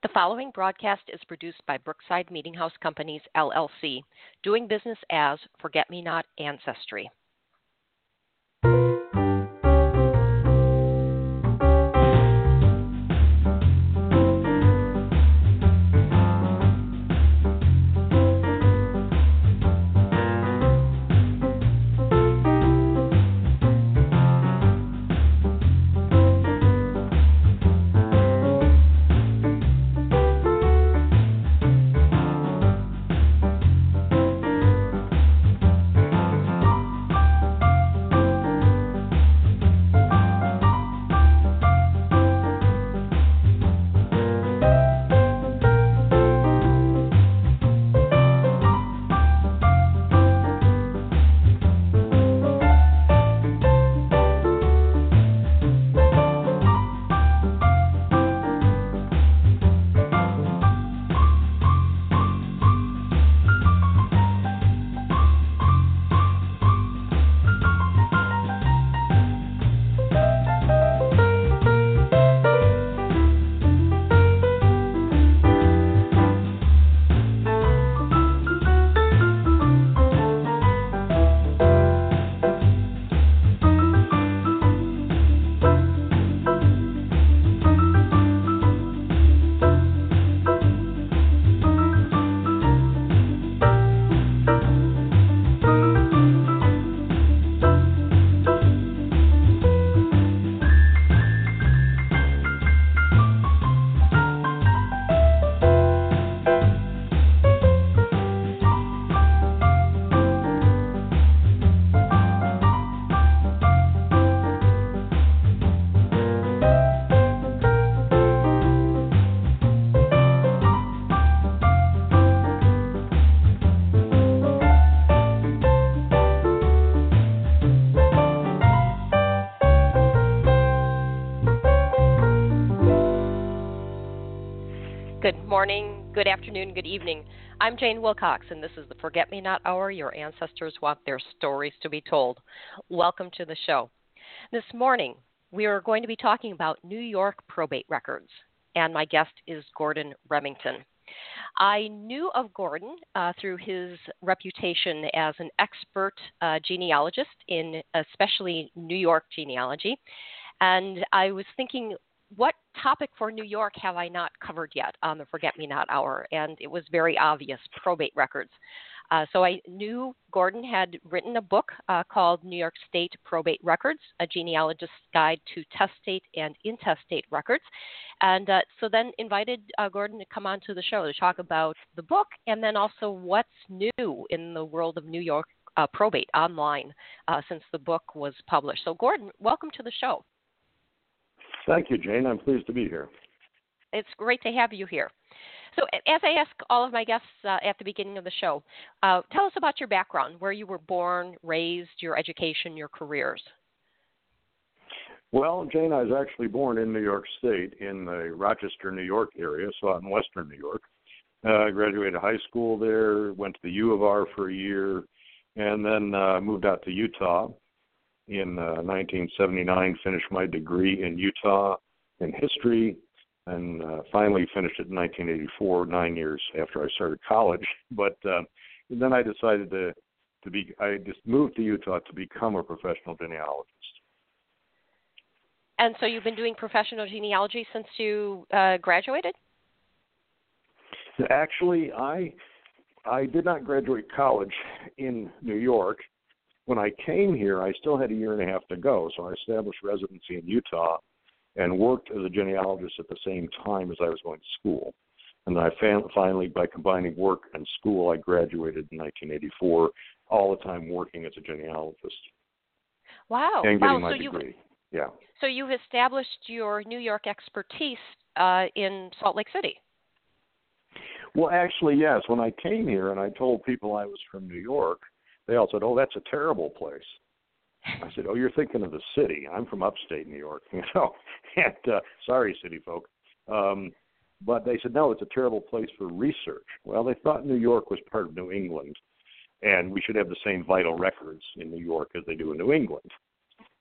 The following broadcast is produced by Brookside Meeting House Companies, LLC, doing business as Forget Me Not Ancestry. Morning, good afternoon, good evening. I'm Jane Wilcox, and this is the Forget Me Not Hour. Your ancestors want their stories to be told. Welcome to the show. This morning, we are going to be talking about New York probate records, and my guest is Gordon Remington. I knew of Gordon uh, through his reputation as an expert uh, genealogist in especially New York genealogy. And I was thinking, what topic for New York have I not covered yet on the Forget Me Not Hour? And it was very obvious probate records. Uh, so I knew Gordon had written a book uh, called New York State Probate Records, a genealogist's guide to testate and intestate records. And uh, so then invited uh, Gordon to come on to the show to talk about the book and then also what's new in the world of New York uh, probate online uh, since the book was published. So, Gordon, welcome to the show. Thank you, Jane. I'm pleased to be here. It's great to have you here. So, as I ask all of my guests uh, at the beginning of the show, uh, tell us about your background, where you were born, raised, your education, your careers. Well, Jane, I was actually born in New York State in the Rochester, New York area, so out in western New York. Uh, I graduated high school there, went to the U of R for a year, and then uh, moved out to Utah in uh, 1979, finished my degree in Utah in history, and uh, finally finished it in 1984, nine years after I started college. But uh, then I decided to to be I just moved to Utah to become a professional genealogist. And so you've been doing professional genealogy since you uh, graduated? Actually, I I did not graduate college in New York when I came here, I still had a year and a half to go, so I established residency in Utah and worked as a genealogist at the same time as I was going to school. And I finally, by combining work and school, I graduated in 1984, all the time working as a genealogist. Wow! And getting wow. my so degree. You, yeah. So you've established your New York expertise uh, in Salt Lake City. Well, actually, yes. When I came here and I told people I was from New York, they all said, "Oh, that's a terrible place." I said, "Oh, you're thinking of the city. I'm from upstate New York, you know." And uh, sorry, city folk. Um, but they said, "No, it's a terrible place for research." Well, they thought New York was part of New England, and we should have the same vital records in New York as they do in New England.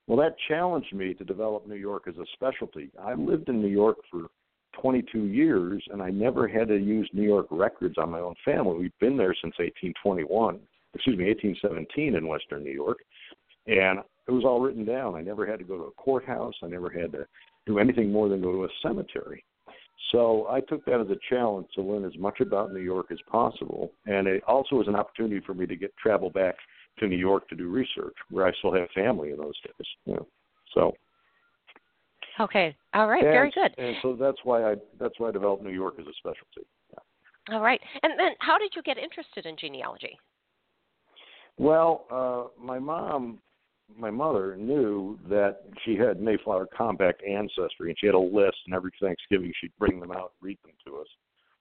Well, that challenged me to develop New York as a specialty. I lived in New York for 22 years, and I never had to use New York records on my own family. We've been there since 1821, excuse me, 1817 in Western New York, and it was all written down. I never had to go to a courthouse. I never had to do anything more than go to a cemetery. So I took that as a challenge to learn as much about New York as possible, and it also was an opportunity for me to get travel back to New York to do research, where I still have family in those days. You know, so. Okay. All right. And, Very good. And so that's why I that's why I developed New York as a specialty. Yeah. All right. And then, how did you get interested in genealogy? Well, uh, my mom my mother knew that she had Mayflower compact ancestry, and she had a list, and every Thanksgiving she'd bring them out, and read them to us.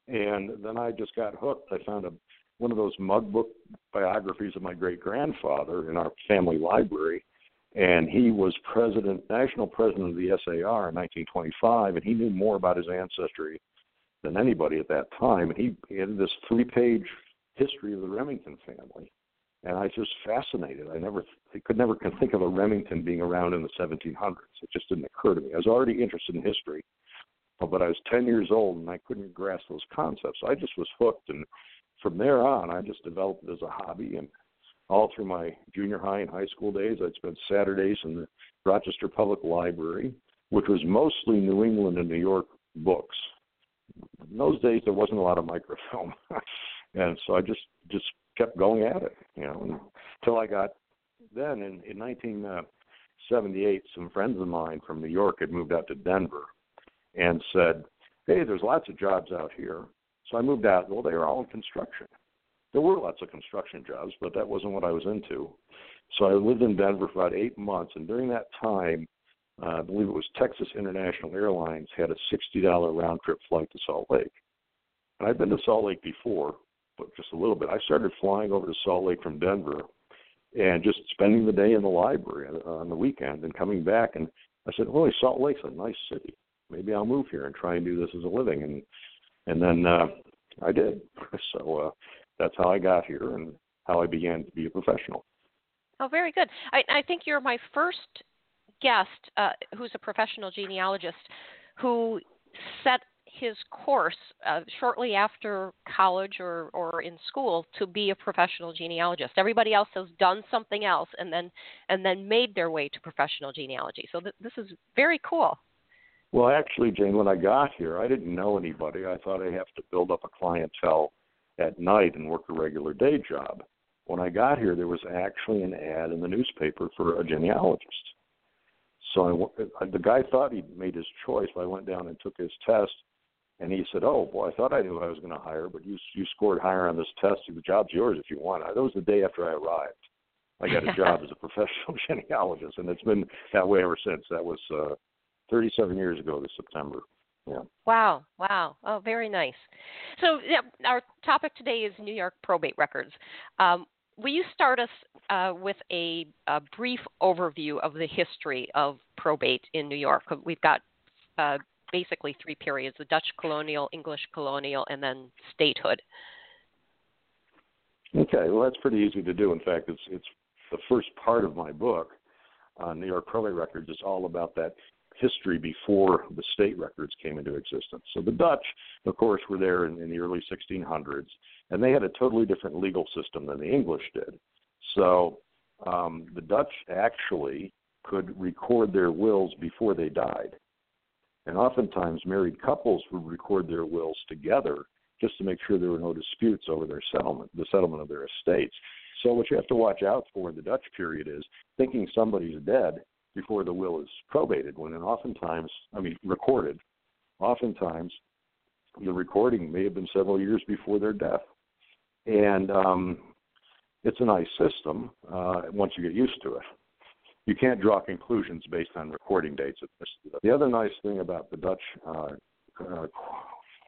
And then I just got hooked. I found a one of those mug book biographies of my great grandfather in our family library, and he was president, national president of the SAR in 1925, and he knew more about his ancestry than anybody at that time. And he, he had this three-page history of the Remington family and I was just fascinated. I never, I could never think of a Remington being around in the 1700s. It just didn't occur to me. I was already interested in history, but I was 10 years old and I couldn't grasp those concepts. So I just was hooked, and from there on, I just developed it as a hobby. And all through my junior high and high school days, I'd spend Saturdays in the Rochester Public Library, which was mostly New England and New York books. In those days, there wasn't a lot of microfilm, and so I just just kept going at it, you know, until I got then in, in 1978, some friends of mine from New York had moved out to Denver and said, "Hey, there's lots of jobs out here." So I moved out. Well, they were all in construction. There were lots of construction jobs, but that wasn't what I was into. So I lived in Denver for about eight months, and during that time, uh, I believe it was Texas International Airlines had a $60 round trip flight to Salt Lake. And I'd been to Salt Lake before, but just a little bit. I started flying over to Salt Lake from Denver and just spending the day in the library on the weekend and coming back. And I said, "Holy, Salt Lake's a nice city. Maybe I'll move here and try and do this as a living." And and then uh, I did. So uh, that's how I got here and how I began to be a professional. Oh, very good. I, I think you're my first guest uh, who's a professional genealogist who set his course uh, shortly after college or, or in school to be a professional genealogist. Everybody else has done something else and then and then made their way to professional genealogy. So th- this is very cool. Well, actually, Jane, when I got here, I didn't know anybody. I thought I'd have to build up a clientele at night and work a regular day job. When I got here, there was actually an ad in the newspaper for a genealogist. So I, the guy thought he'd made his choice. I went down and took his test, and he said, "Oh boy, I thought I knew who I was going to hire, but you you scored higher on this test. The job's yours if you want." That was the day after I arrived. I got a job as a professional genealogist, and it's been that way ever since. That was uh, 37 years ago this September. Yeah. Wow, wow. Oh, very nice. So, yeah, our topic today is New York probate records. Um, will you start us uh, with a, a, brief overview of the history of probate in New York? We've got uh, basically three periods the Dutch colonial, English colonial, and then statehood. Okay, well, that's pretty easy to do. In fact, it's, it's the first part of my book on New York probate records. It's all about that history before the state records came into existence. So the Dutch, of course, were there in, in the early 1600s, and they had a totally different legal system than the English did. So um, the Dutch actually could record their wills before they died. And oftentimes, married couples would record their wills together just to make sure there were no disputes over their settlement, the settlement of their estates. So, what you have to watch out for in the Dutch period is thinking somebody's dead before the will is probated, when oftentimes, I mean, recorded, oftentimes the recording may have been several years before their death. And um, it's a nice system uh, once you get used to it you can't draw conclusions based on recording dates. of this. The other nice thing about the Dutch uh, uh,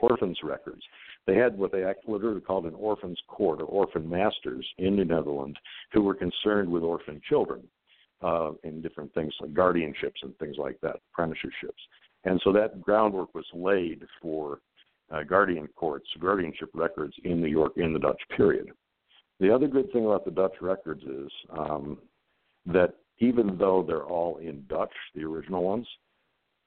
orphans records, they had what they literally called an orphans court or orphan masters in the Netherlands who were concerned with orphan children uh, in different things like guardianships and things like that, apprenticeships. And so that groundwork was laid for uh, guardian courts, guardianship records in New York in the Dutch period. The other good thing about the Dutch records is um, that even though they're all in Dutch, the original ones,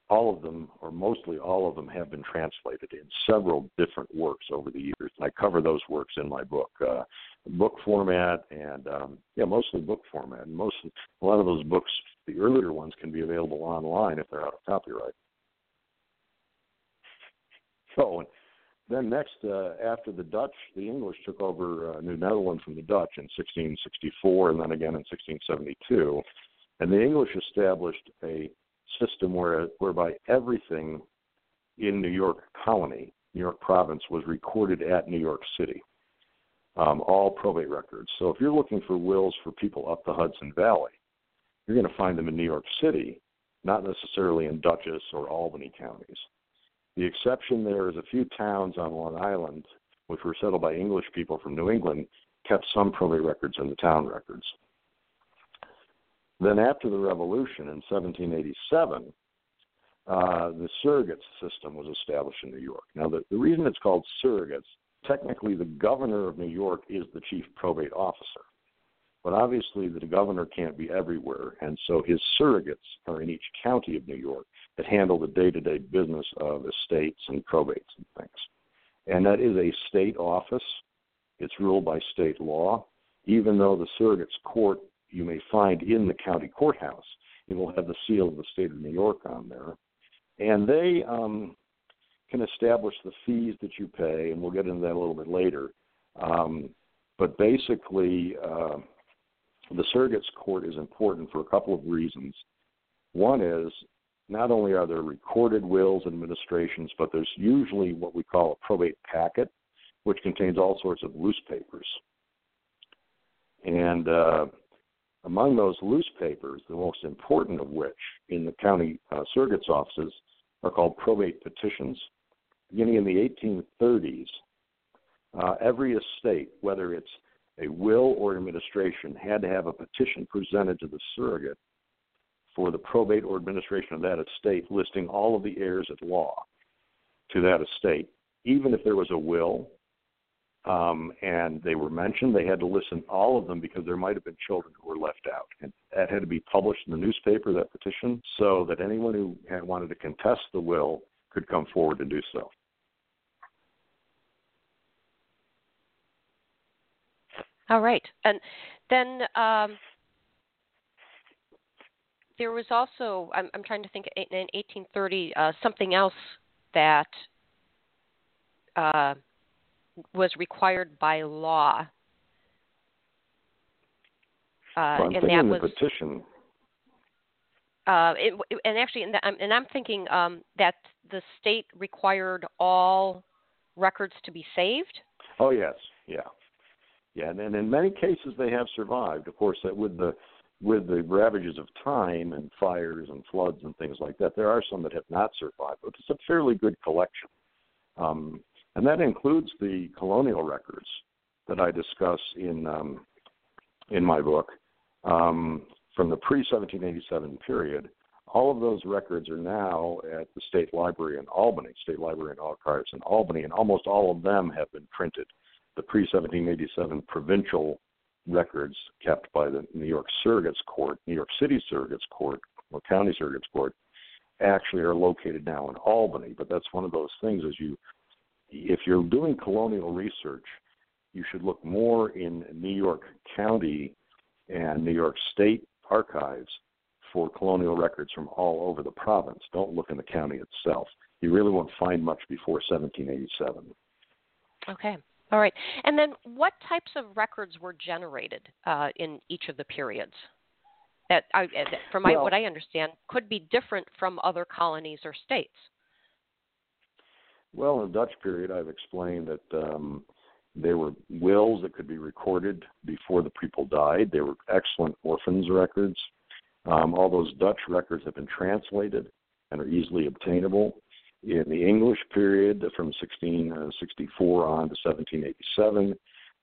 all of them, or mostly all of them, have been translated in several different works over the years. And I cover those works in my book, uh, book format, and um, yeah, mostly book format. And most, a lot of those books, the earlier ones, can be available online if they're out of copyright. So, then next, uh, after the Dutch, the English took over uh, New Netherland from the Dutch in 1664, and then again in 1672. And the English established a system where, whereby everything in New York Colony, New York Province, was recorded at New York City. Um, all probate records. So if you're looking for wills for people up the Hudson Valley, you're going to find them in New York City, not necessarily in Dutchess or Albany counties. The exception there is a few towns on Long Island, which were settled by English people from New England, kept some probate records in the town records. Then, after the Revolution in 1787, uh, the surrogates system was established in New York. Now, the, the reason it's called surrogates, technically, the governor of New York is the chief probate officer. But obviously, the governor can't be everywhere, and so his surrogates are in each county of New York that handle the day to day business of estates and probates and things. And that is a state office, it's ruled by state law, even though the surrogates court you may find in the county courthouse. It will have the seal of the state of New York on there. And they um, can establish the fees that you pay, and we'll get into that a little bit later. Um, but basically, uh, the surrogates court is important for a couple of reasons. One is not only are there recorded wills and administrations, but there's usually what we call a probate packet, which contains all sorts of loose papers. And uh, among those loose papers, the most important of which in the county uh, surrogate's offices are called probate petitions. Beginning in the 1830s, uh, every estate, whether it's a will or administration, had to have a petition presented to the surrogate for the probate or administration of that estate, listing all of the heirs at law to that estate. Even if there was a will um, and they were mentioned. They had to listen all of them because there might have been children who were left out, and that had to be published in the newspaper. That petition, so that anyone who had wanted to contest the will could come forward and do so. All right, and then um, there was also I'm, I'm, trying to think in 1830 uh, something else that. Uh, was required by law. Uh, well, and that was petition. Uh, it, and actually, and, and I'm thinking um, that the state required all records to be saved. Oh yes, yeah, yeah, and, and in many cases they have survived. Of course, that with the with the ravages of time and fires and floods and things like that, there are some that have not survived, but it's a fairly good collection. Um, and that includes the colonial records that I discuss in um, in my book um, from the pre 1787 period. All of those records are now at the State Library in Albany, State Library and Archives in Albany, and almost all of them have been printed. The pre 1787 provincial records kept by the New York Surrogates Court, New York City Surrogates Court, or County Surrogates Court, actually are located now in Albany. But that's one of those things as you if you're doing colonial research, you should look more in New York County and New York State archives for colonial records from all over the province. Don't look in the county itself. You really won't find much before 1787. Okay. All right. And then what types of records were generated uh, in each of the periods? That, I, from my, well, what I understand, could be different from other colonies or states. Well, in the Dutch period, I've explained that um, there were wills that could be recorded before the people died. They were excellent orphans records. Um, all those Dutch records have been translated and are easily obtainable. In the English period, from 1664 on to 1787,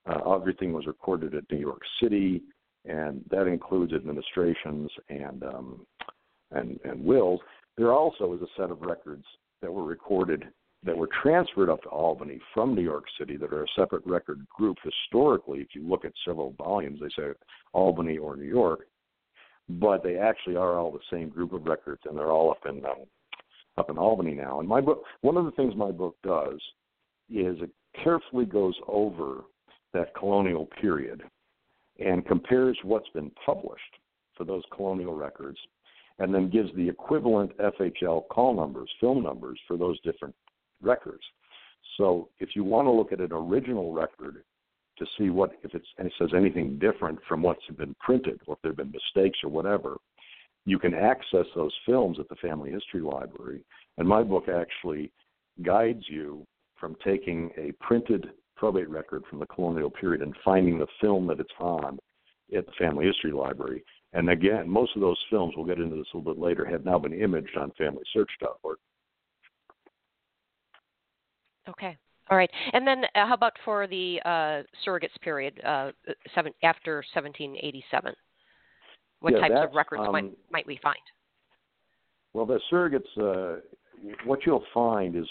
uh, everything was recorded at New York City, and that includes administrations and um, and, and wills. There also is a set of records that were recorded that were transferred up to Albany from New York City that are a separate record group historically. If you look at several volumes, they say Albany or New York, but they actually are all the same group of records, and they're all up in um, up in Albany now. And my book, one of the things my book does is it carefully goes over that colonial period and compares what's been published for those colonial records and then gives the equivalent FHL call numbers, film numbers for those different records. So if you want to look at an original record to see what if it's and it says anything different from what's been printed or if there have been mistakes or whatever, you can access those films at the Family History Library. And my book actually guides you from taking a printed probate record from the colonial period and finding the film that it's on at the Family History Library. And again, most of those films, we'll get into this a little bit later, have now been imaged on FamilySearch.org. Okay. All right. And then uh, how about for the uh, surrogates period uh, seven, after 1787? What yeah, types of records um, might, might we find? Well, the surrogates, uh, what you'll find is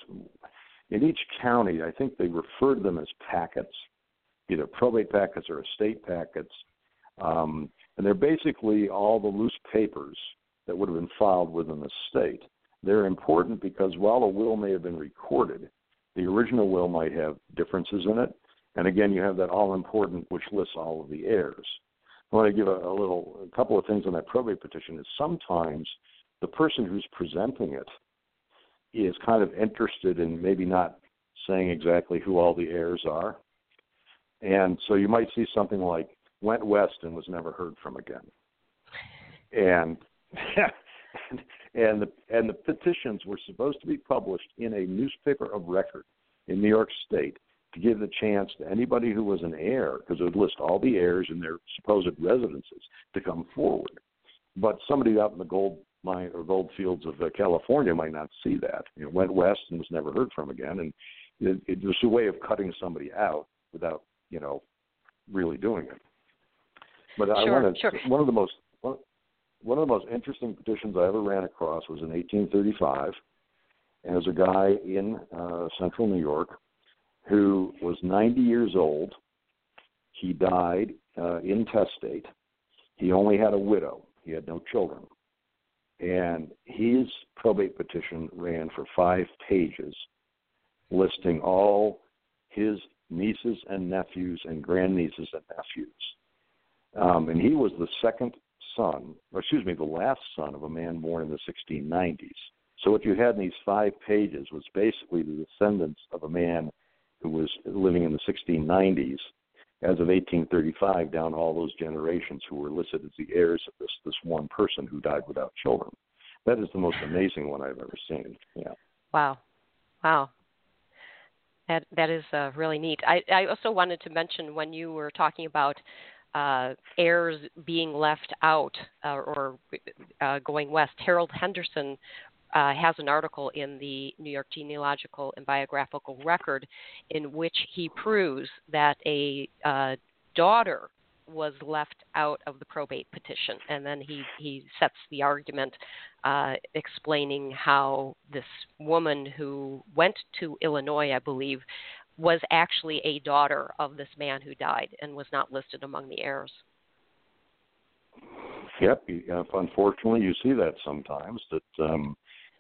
in each county, I think they refer to them as packets, either probate packets or estate packets. Um, and they're basically all the loose papers that would have been filed within the state. They're important because while a will may have been recorded, the original will might have differences in it. And again, you have that all important, which lists all of the heirs. I want to give a, a little, a couple of things on that probate petition. Is sometimes the person who's presenting it is kind of interested in maybe not saying exactly who all the heirs are, and so you might see something like went west and was never heard from again, and and the and the petitions were supposed to be published in a newspaper of record in New York State to give the chance to anybody who was an heir, because it would list all the heirs and their supposed residences, to come forward. But somebody out in the gold mine or gold fields of uh, California might not see that. You know, went west and was never heard from again, and it, it was a way of cutting somebody out without you know really doing it. But sure, I want to sure. one of the most one, one of the most interesting petitions I ever ran across was in 1835, and a guy in uh, central New York who was 90 years old. He died uh, intestate. He only had a widow. He had no children. And his probate petition ran for five pages, listing all his nieces and nephews and grandnieces and nephews. Um, and he was the second son, or excuse me, the last son of a man born in the 1690s. So what you had in these five pages was basically the descendants of a man who was living in the 1690s as of 1835 down all those generations who were listed as the heirs of this this one person who died without children. That is the most amazing one I've ever seen. Yeah. Wow, wow. That that is uh, really neat. I I also wanted to mention when you were talking about uh, heirs being left out uh, or uh, going west. Harold Henderson uh, has an article in the New York Genealogical and Biographical Record in which he proves that a uh, daughter was left out of the probate petition, and then he he sets the argument uh, explaining how this woman who went to Illinois, I believe, was actually a daughter of this man who died and was not listed among the heirs. Yep, unfortunately, you see that sometimes that um,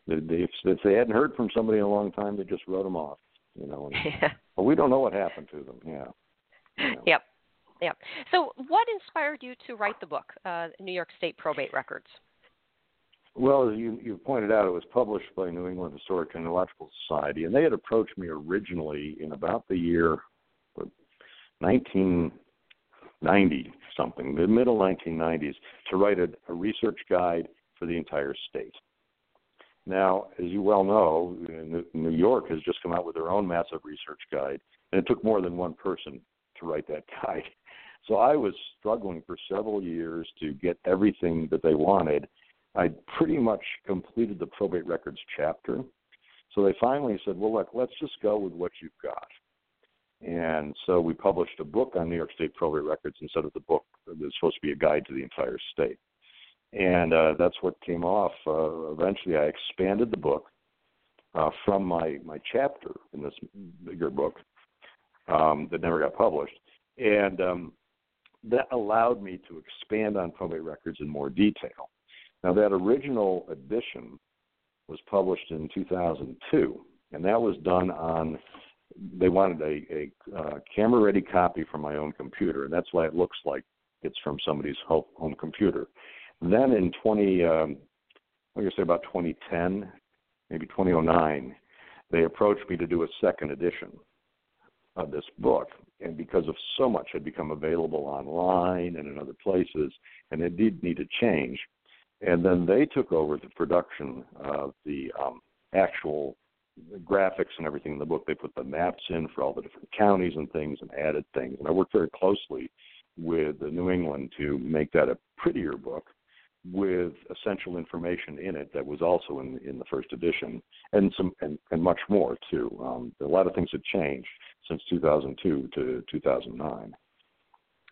if, if they hadn't heard from somebody in a long time, they just wrote them off. You know, and, yeah. well, we don't know what happened to them. Yeah. You know. Yep. Yep. So, what inspired you to write the book, uh, New York State Probate Records? Well, as you, you pointed out, it was published by New England Historic Genealogical Society, and they had approached me originally in about the year 1990 something, the middle 1990s, to write a, a research guide for the entire state. Now, as you well know, New York has just come out with their own massive research guide, and it took more than one person to write that guide. So I was struggling for several years to get everything that they wanted. I pretty much completed the probate records chapter. So they finally said, well, look, let's just go with what you've got. And so we published a book on New York State probate records instead of the book that was supposed to be a guide to the entire state and uh, that's what came off. Uh, eventually, I expanded the book uh, from my my chapter in this bigger book um, that never got published, and um, that allowed me to expand on probate records in more detail. Now, that original edition was published in 2002, and that was done on. They wanted a, a uh, camera-ready copy from my own computer, and that's why it looks like it's from somebody's home computer. Then in 20, um, I guess say about 2010, maybe 2009, they approached me to do a second edition of this book. And because of so much had become available online and in other places, and it did need to change. And then they took over the production of the um, actual graphics and everything in the book. They put the maps in for all the different counties and things and added things. And I worked very closely with New England to make that a prettier book with essential information in it that was also in in the first edition, and some and, and much more too. Um, a lot of things have changed since 2002 to 2009.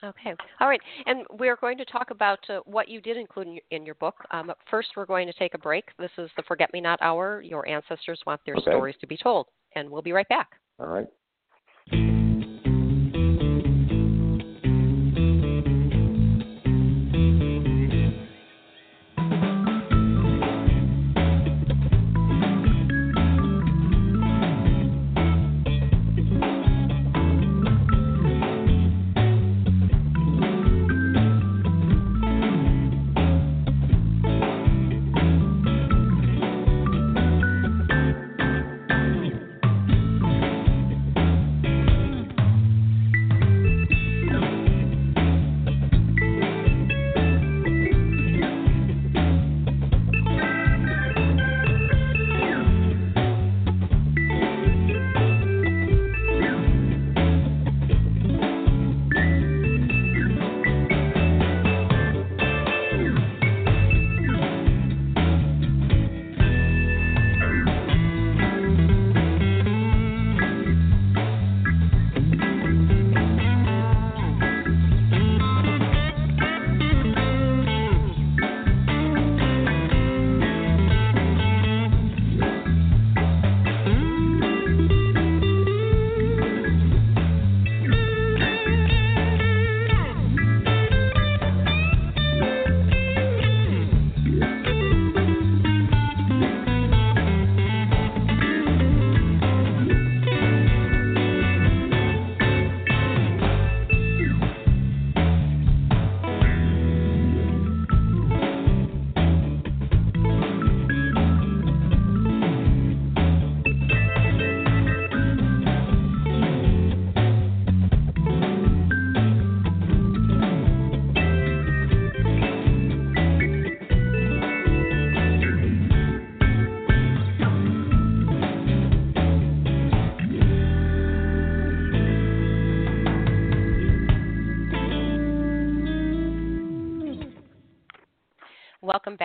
Okay. All right. And we're going to talk about uh, what you did include in your, in your book. Um, first, we're going to take a break. This is the Forget Me Not Hour. Your ancestors want their okay. stories to be told. And we'll be right back. All right.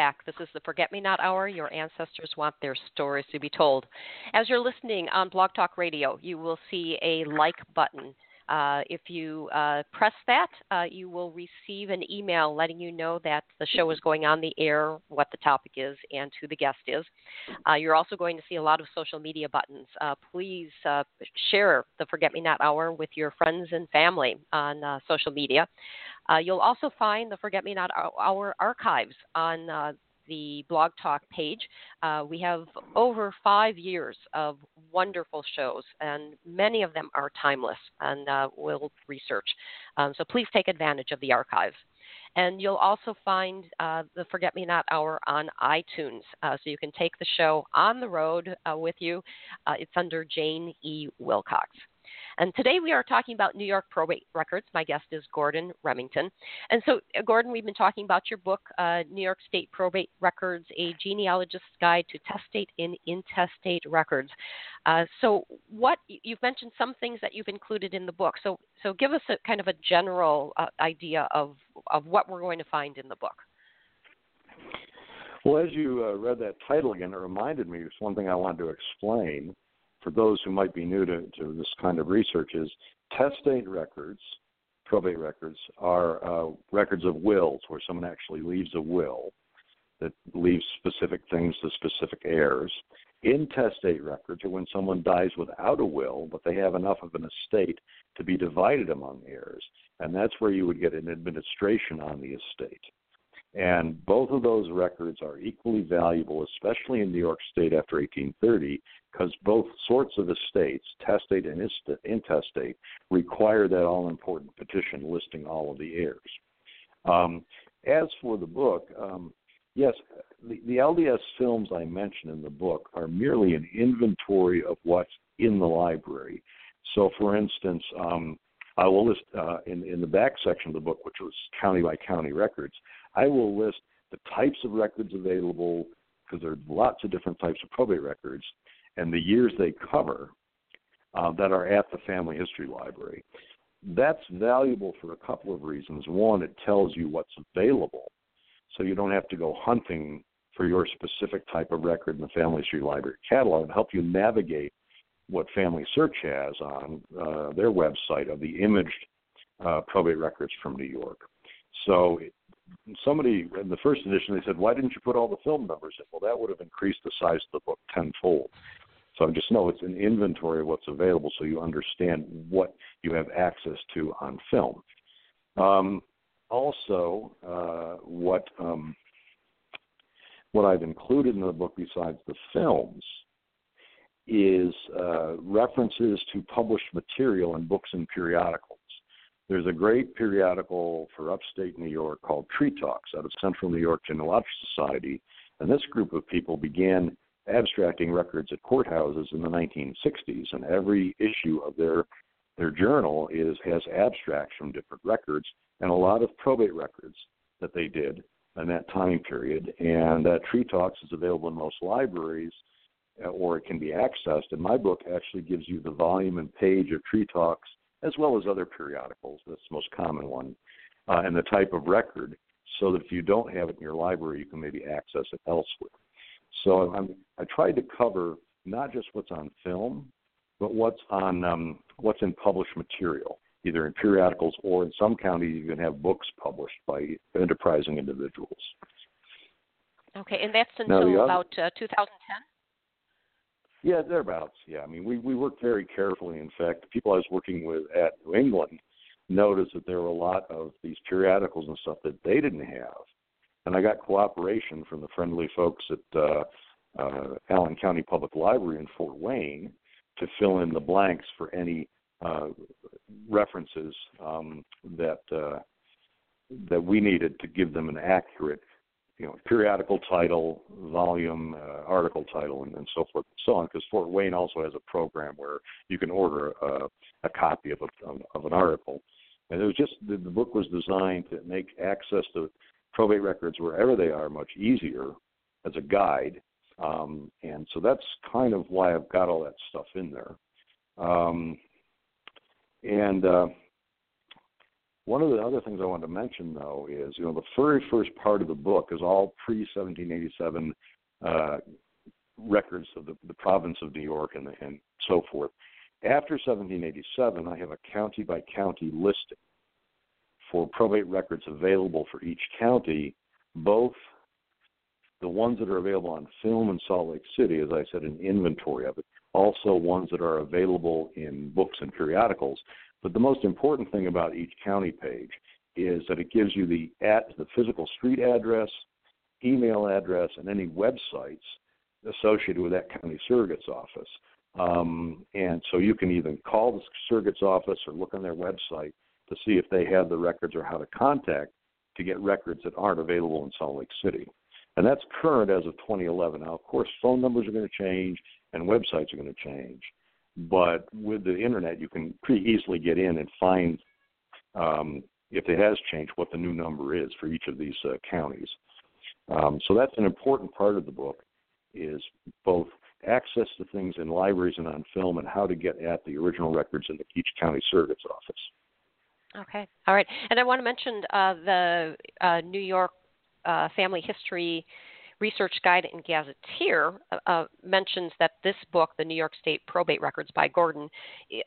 Back. This is the Forget Me Not Hour. Your ancestors want their stories to be told. As you're listening on Blog Talk Radio, you will see a like button. Uh, if you uh, press that, uh, you will receive an email letting you know that the show is going on the air, what the topic is, and who the guest is. Uh, you're also going to see a lot of social media buttons. Uh, please share the Forget Me Not Hour with your friends and family on social media. You'll also find the Forget Me Not Hour archives on the Blog Talk page. Uh, we have over five years of wonderful shows, and many of them are timeless and uh, will research. Um, so please take advantage of the archive. And you'll also find uh, the Forget Me Not Hour on iTunes. Uh, so you can take the show on the road uh, with you. Uh, it's under Jane E. Wilcox. And today we are talking about New York probate records. My guest is Gordon Remington. And so, uh, Gordon, we've been talking about your book, uh, New York State Probate Records A Genealogist's Guide to Testate and Intestate Records. Uh, so, what you've mentioned some things that you've included in the book. So, so give us a kind of a general uh, idea of, of what we're going to find in the book. Well, as you uh, read that title again, it reminded me of one thing I wanted to explain for those who might be new to, to this kind of research is testate records, probate records, are uh, records of wills where someone actually leaves a will that leaves specific things to specific heirs. Intestate records are when someone dies without a will, but they have enough of an estate to be divided among heirs, and that's where you would get an administration on the estate. And both of those records are equally valuable, especially in New York State after 1830, because both sorts of estates, testate and intestate, require that all important petition listing all of the heirs. Um, as for the book, um, yes, the, the LDS films I mentioned in the book are merely an inventory of what's in the library. So, for instance, um, I will list uh, in in the back section of the book, which was county by county records. I will list the types of records available because there are lots of different types of probate records and the years they cover uh, that are at the Family History Library. That's valuable for a couple of reasons. One, it tells you what's available, so you don't have to go hunting for your specific type of record in the Family History Library catalog to help you navigate what Family Search has on uh, their website of the imaged uh, probate records from New York. So somebody in the first edition they said, "Why didn't you put all the film numbers in?" Well, that would have increased the size of the book tenfold. So I just know it's an inventory of what's available, so you understand what you have access to on film. Um, also, uh, what um, what I've included in the book besides the films is uh, references to published material in books and periodicals. There's a great periodical for upstate New York called Tree Talks out of Central New York Genealogical Society, and this group of people began abstracting records at courthouses in the 1960s, and every issue of their their journal is has abstracts from different records and a lot of probate records that they did in that time period. And uh, Tree Talks is available in most libraries, uh, or it can be accessed. And my book actually gives you the volume and page of Tree Talks as well as other periodicals. That's the most common one, uh, and the type of record, so that if you don't have it in your library, you can maybe access it elsewhere. So I'm, I tried to cover not just what's on film, but what's on um, what's in published material, either in periodicals or in some counties you can have books published by enterprising individuals. Okay, and that's until about uh, 2010. Yeah, thereabouts. Yeah, I mean, we we worked very carefully. In fact, the people I was working with at New England noticed that there were a lot of these periodicals and stuff that they didn't have, and I got cooperation from the friendly folks at uh, uh, Allen County Public Library in Fort Wayne to fill in the blanks for any uh, references um, that uh, that we needed to give them an accurate you know, periodical title, volume, uh, article title, and, and so forth and so on. Because Fort Wayne also has a program where you can order a, a copy of, a, of an article. And it was just the, the book was designed to make access to probate records wherever they are much easier as a guide. Um, and so that's kind of why I've got all that stuff in there. Um, and uh, one of the other things I wanted to mention, though, is you know the very first part of the book is all pre 1787 uh, records of the, the province of New York and, and so forth. After 1787, I have a county by county listing for probate records available for each county, both the ones that are available on film in Salt Lake City, as I said, an inventory of it, also ones that are available in books and periodicals, but the most important thing about each county page is that it gives you the at the physical street address, email address, and any websites associated with that county surrogate's office. Um, and so you can either call the surrogate's office or look on their website to see if they have the records or how to contact to get records that aren't available in Salt Lake City. And that's current as of 2011. Now, of course, phone numbers are going to change and websites are going to change. But with the internet, you can pretty easily get in and find um, if it has changed what the new number is for each of these uh, counties. Um, so that's an important part of the book is both access to things in libraries and on film and how to get at the original records in the, each county surrogate's office. Okay, all right. And I want to mention uh, the uh, New York uh, Family History Research Guide and Gazetteer uh, uh, mentions that this book, The New York State Probate Records by Gordon,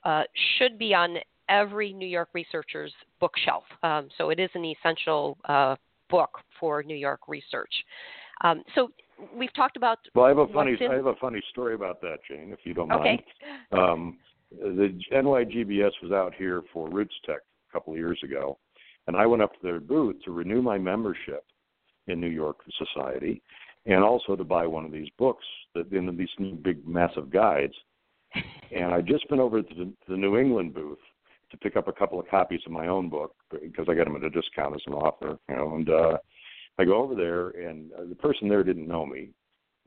uh, should be on every New York researcher's bookshelf. Um, so it is an essential uh, book for New York research. Um, so we've talked about. Well, I have a funny. In... I have a funny story about that, Jane, if you don't okay. mind. Um, the NYGBS was out here for Roots Tech a couple of years ago, and I went up to their booth to renew my membership in New York Society, and also to buy one of these books that in these new big massive guides. And I'd just been over to the, the New England booth to pick up a couple of copies of my own book because I got them at a discount as an author, you know. And uh, I go over there, and uh, the person there didn't know me,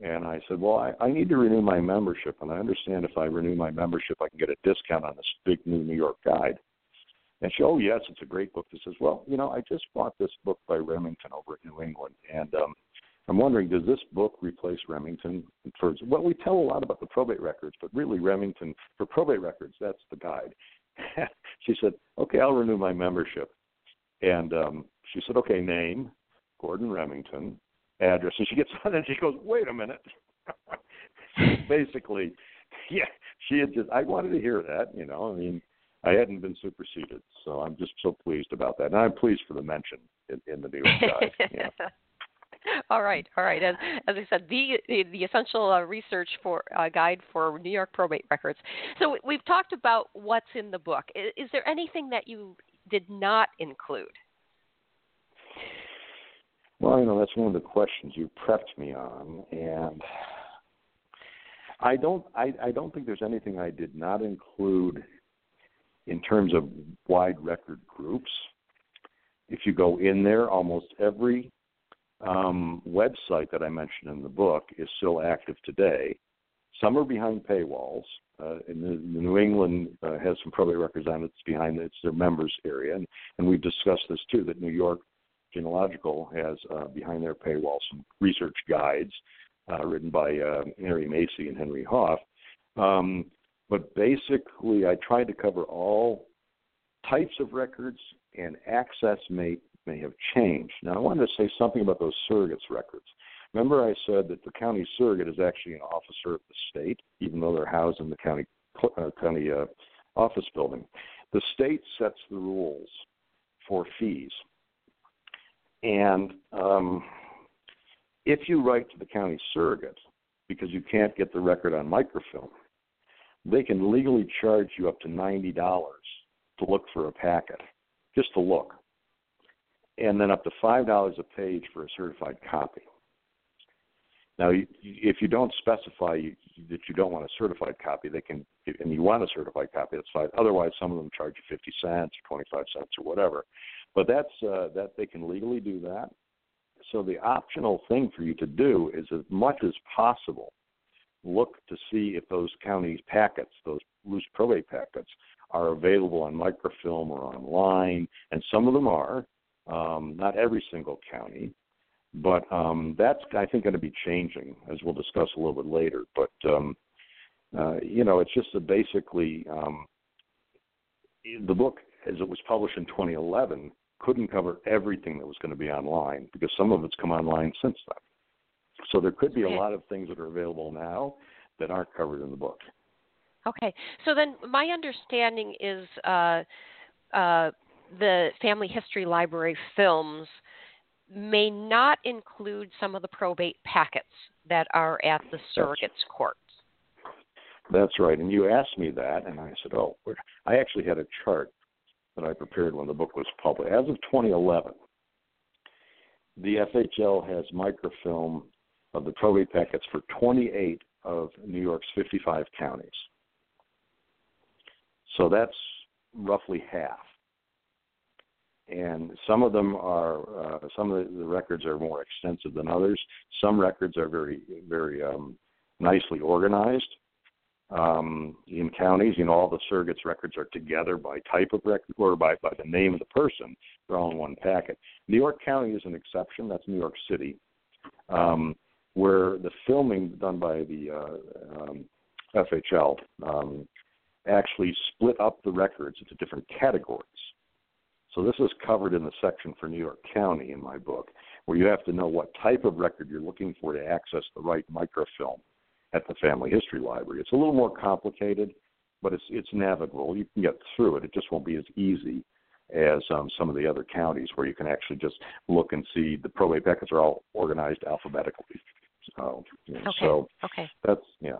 and I said, "Well, I, I need to renew my membership, and I understand if I renew my membership, I can get a discount on this big new New York guide." And she, "Oh yes, it's a great book." She says, "Well, you know, I just bought this book by Remington over at New England, and um, I'm wondering, does this book replace Remington for? Well, we tell a lot about the probate records, but really Remington for probate records, that's the guide." she said, "Okay, I'll renew my membership," and um, she said, "Okay, name." Gordon Remington, address. And she gets on and she goes, wait a minute. Basically, yeah, she had just, I wanted to hear that, you know, I mean, I hadn't been superseded. So I'm just so pleased about that. And I'm pleased for the mention in, in the New York Times. Yeah. all right, all right. As, as I said, the the essential uh, research for uh, guide for New York probate records. So we've talked about what's in the book. Is, is there anything that you did not include? Well, you know, that's one of the questions you prepped me on, and I don't, I, I don't think there's anything I did not include in terms of wide record groups. If you go in there, almost every um, website that I mentioned in the book is still active today. Some are behind paywalls. Uh, the, the New England uh, has some probate records on it. It's behind their members area, and, and we've discussed this too. That New York Genealogical has uh, behind their paywall some research guides uh, written by uh, Harry Macy and Henry Hoff. Um, but basically, I tried to cover all types of records, and access may may have changed. Now, I wanted to say something about those surrogates records. Remember, I said that the county surrogate is actually an officer of the state, even though they're housed in the county uh, county uh, office building. The state sets the rules for fees. And um, if you write to the county surrogate because you can't get the record on microfilm, they can legally charge you up to $90 to look for a packet, just to look, and then up to $5 a page for a certified copy. Now, if you don't specify that you don't want a certified copy, they can, and you want a certified copy, that's fine. Otherwise, some of them charge you 50 cents or 25 cents or whatever. But that's uh, that they can legally do that. So the optional thing for you to do is as much as possible look to see if those county packets, those loose probate packets, are available on microfilm or online, and some of them are. Um, not every single county, but um, that's I think going to be changing as we'll discuss a little bit later. But um, uh, you know, it's just a basically um, the book as it was published in 2011 couldn't cover everything that was going to be online because some of it's come online since then. So there could be a lot of things that are available now that aren't covered in the book. Okay. So then my understanding is uh, uh, the Family History Library films may not include some of the probate packets that are at the surrogates courts. That's right. And you asked me that, and I said, oh, I actually had a chart that I prepared when the book was published. As of 2011, the FHL has microfilm of the probate packets for 28 of New York's 55 counties. So that's roughly half. And some of them are, uh, some of the, records are more extensive than others. Some records are very, very um, nicely organized um, in counties. You know, all the surrogates records are together by type of record or by, by the name of the person. They're all in one packet. New York County is an exception. That's New York City, um, where the filming done by the uh, um, FHL um, actually split up the records into different categories. So this is covered in the section for New York County in my book, where you have to know what type of record you're looking for to access the right microfilm at the Family History Library. It's a little more complicated, but it's it's navigable. You can get through it. It just won't be as easy as um, some of the other counties where you can actually just look and see the probate packets are all organized alphabetically. So, you know, okay. so okay. that's yeah.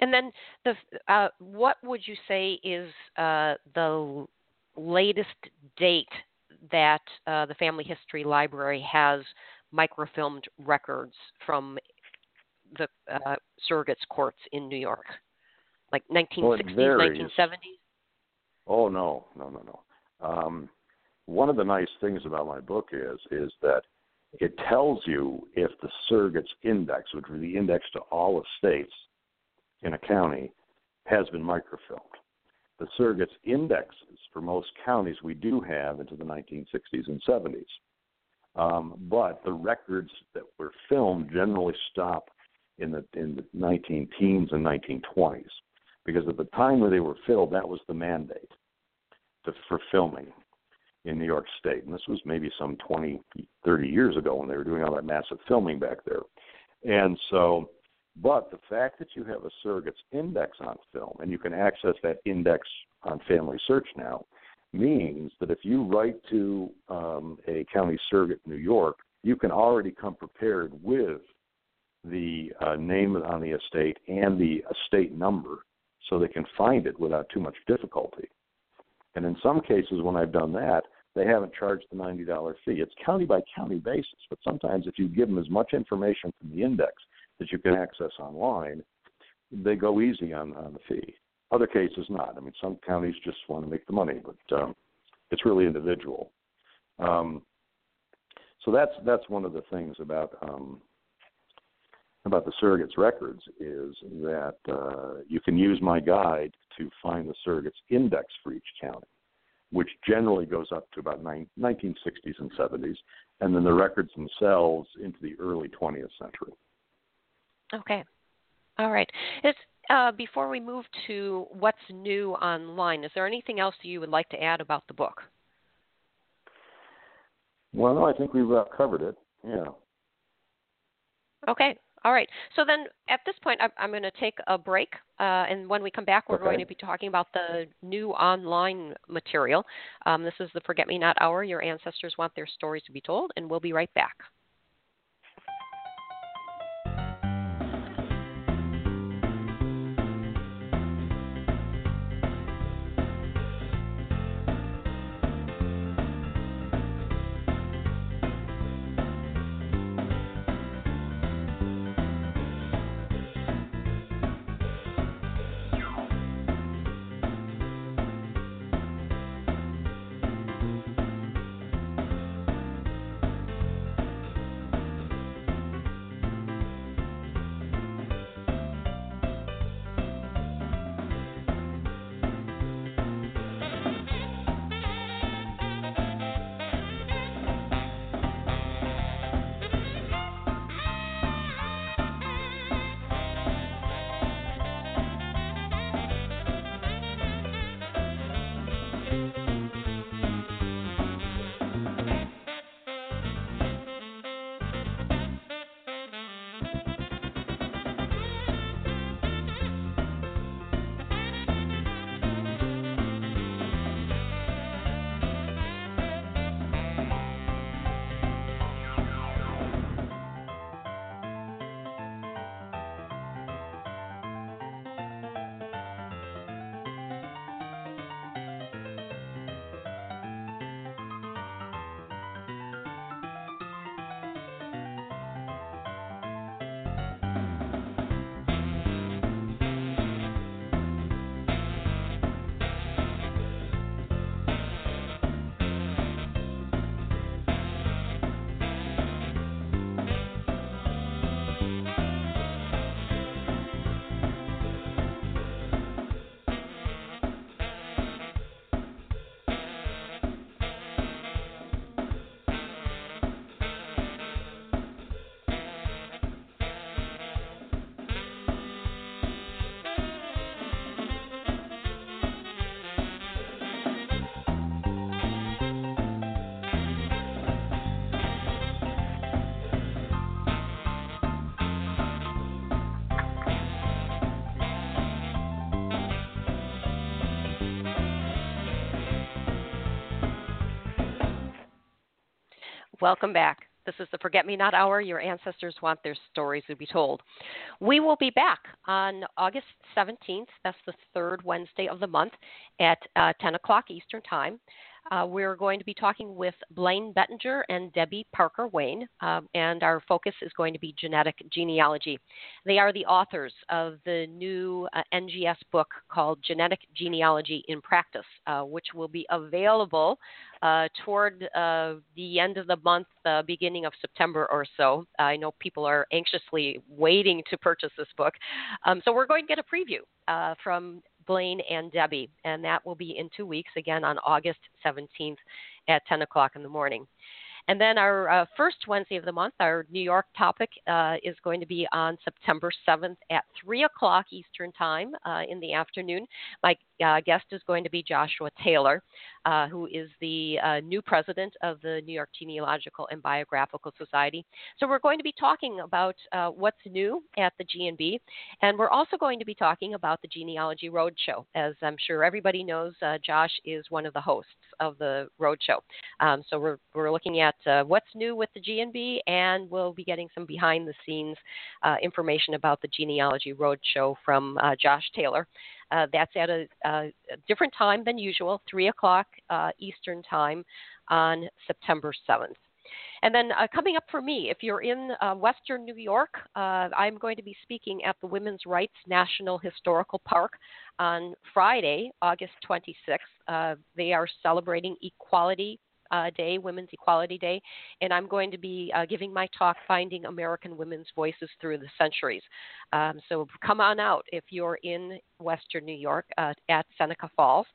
And then the uh, what would you say is uh, the latest date that uh, the Family History Library has microfilmed records from the uh, surrogates courts in New York, like 1960s, well, 1970s? Oh no, no, no, no. Um, one of the nice things about my book is is that it tells you if the surrogates index, which is the index to all estates in a county, has been microfilmed. The surrogates indexes for most counties we do have into the 1960s and 70s. Um, but the records that were filmed generally stop in the in the 19 teens and 1920s because at the time when they were filled, that was the mandate to, for filming in New York State. And this was maybe some 20, 30 years ago when they were doing all that massive filming back there. And so, but the fact that you have a surrogates index on film and you can access that index on Family Search now means that if you write to um, a county surrogate in New York, you can already come prepared with the uh, name on the estate and the estate number so they can find it without too much difficulty. And in some cases, when I've done that, they haven't charged the $90 fee. It's county by county basis, but sometimes if you give them as much information from the index that you can access online, they go easy on, on the fee. Other cases, not. I mean, some counties just want to make the money, but um, it's really individual. Um, so that's that's one of the things about um, about the surrogates records is that uh, you can use my guide to find the surrogates index for each county, which generally goes up to about nine, 1960s and 70s, and then the records themselves into the early 20th century. Okay. All right. It's, uh, before we move to what's new online, is there anything else you would like to add about the book? Well, no, I think we've uh, covered it. Yeah. Okay. All right. So then at this point, I'm, I'm going to take a break. Uh, and when we come back, we're okay. going to be talking about the new online material. Um, this is the Forget Me Not Hour. Your ancestors want their stories to be told. And we'll be right back. Welcome back. This is the Forget Me Not Hour. Your ancestors want their stories to be told. We will be back on August 17th. That's the third Wednesday of the month at uh, 10 o'clock Eastern Time. Uh, we're going to be talking with Blaine Bettinger and Debbie Parker Wayne, um, and our focus is going to be genetic genealogy. They are the authors of the new uh, NGS book called Genetic Genealogy in Practice, uh, which will be available uh, toward uh, the end of the month, uh, beginning of September or so. I know people are anxiously waiting to purchase this book. Um, so we're going to get a preview from Blaine and Debbie, and that will be in two weeks, again on August 17th at 10 o'clock in the morning. And then our uh, first Wednesday of the month, our New York topic uh, is going to be on September 7th at 3 o'clock Eastern Time uh, in the afternoon. My uh, guest is going to be Joshua Taylor, uh, who is the uh, new president of the New York Genealogical and Biographical Society. So we're going to be talking about what's new at the G&B, and we're also going to be talking about the Genealogy Roadshow. As I'm sure everybody knows, Josh is one of the hosts of the roadshow. Um, so we're, we're looking at uh, what's new with the G&B, and we'll be getting some behind the scenes uh, information about the Genealogy Roadshow from uh, Josh Taylor. Uh, that's at a, a, different time than usual, 3 o'clock uh, Eastern Time on September 7th. And then uh, coming up for me, if you're in uh, Western New York, uh, I'm going to be speaking at the Women's Rights National Historical Park on Friday, August 26th. Uh, they are celebrating Equality uh, Day, Women's Equality Day, and I'm going to be uh, giving my talk, Finding American Women's Voices Through the Centuries. Um, so come on out if you're in Western New York uh, at Seneca Falls.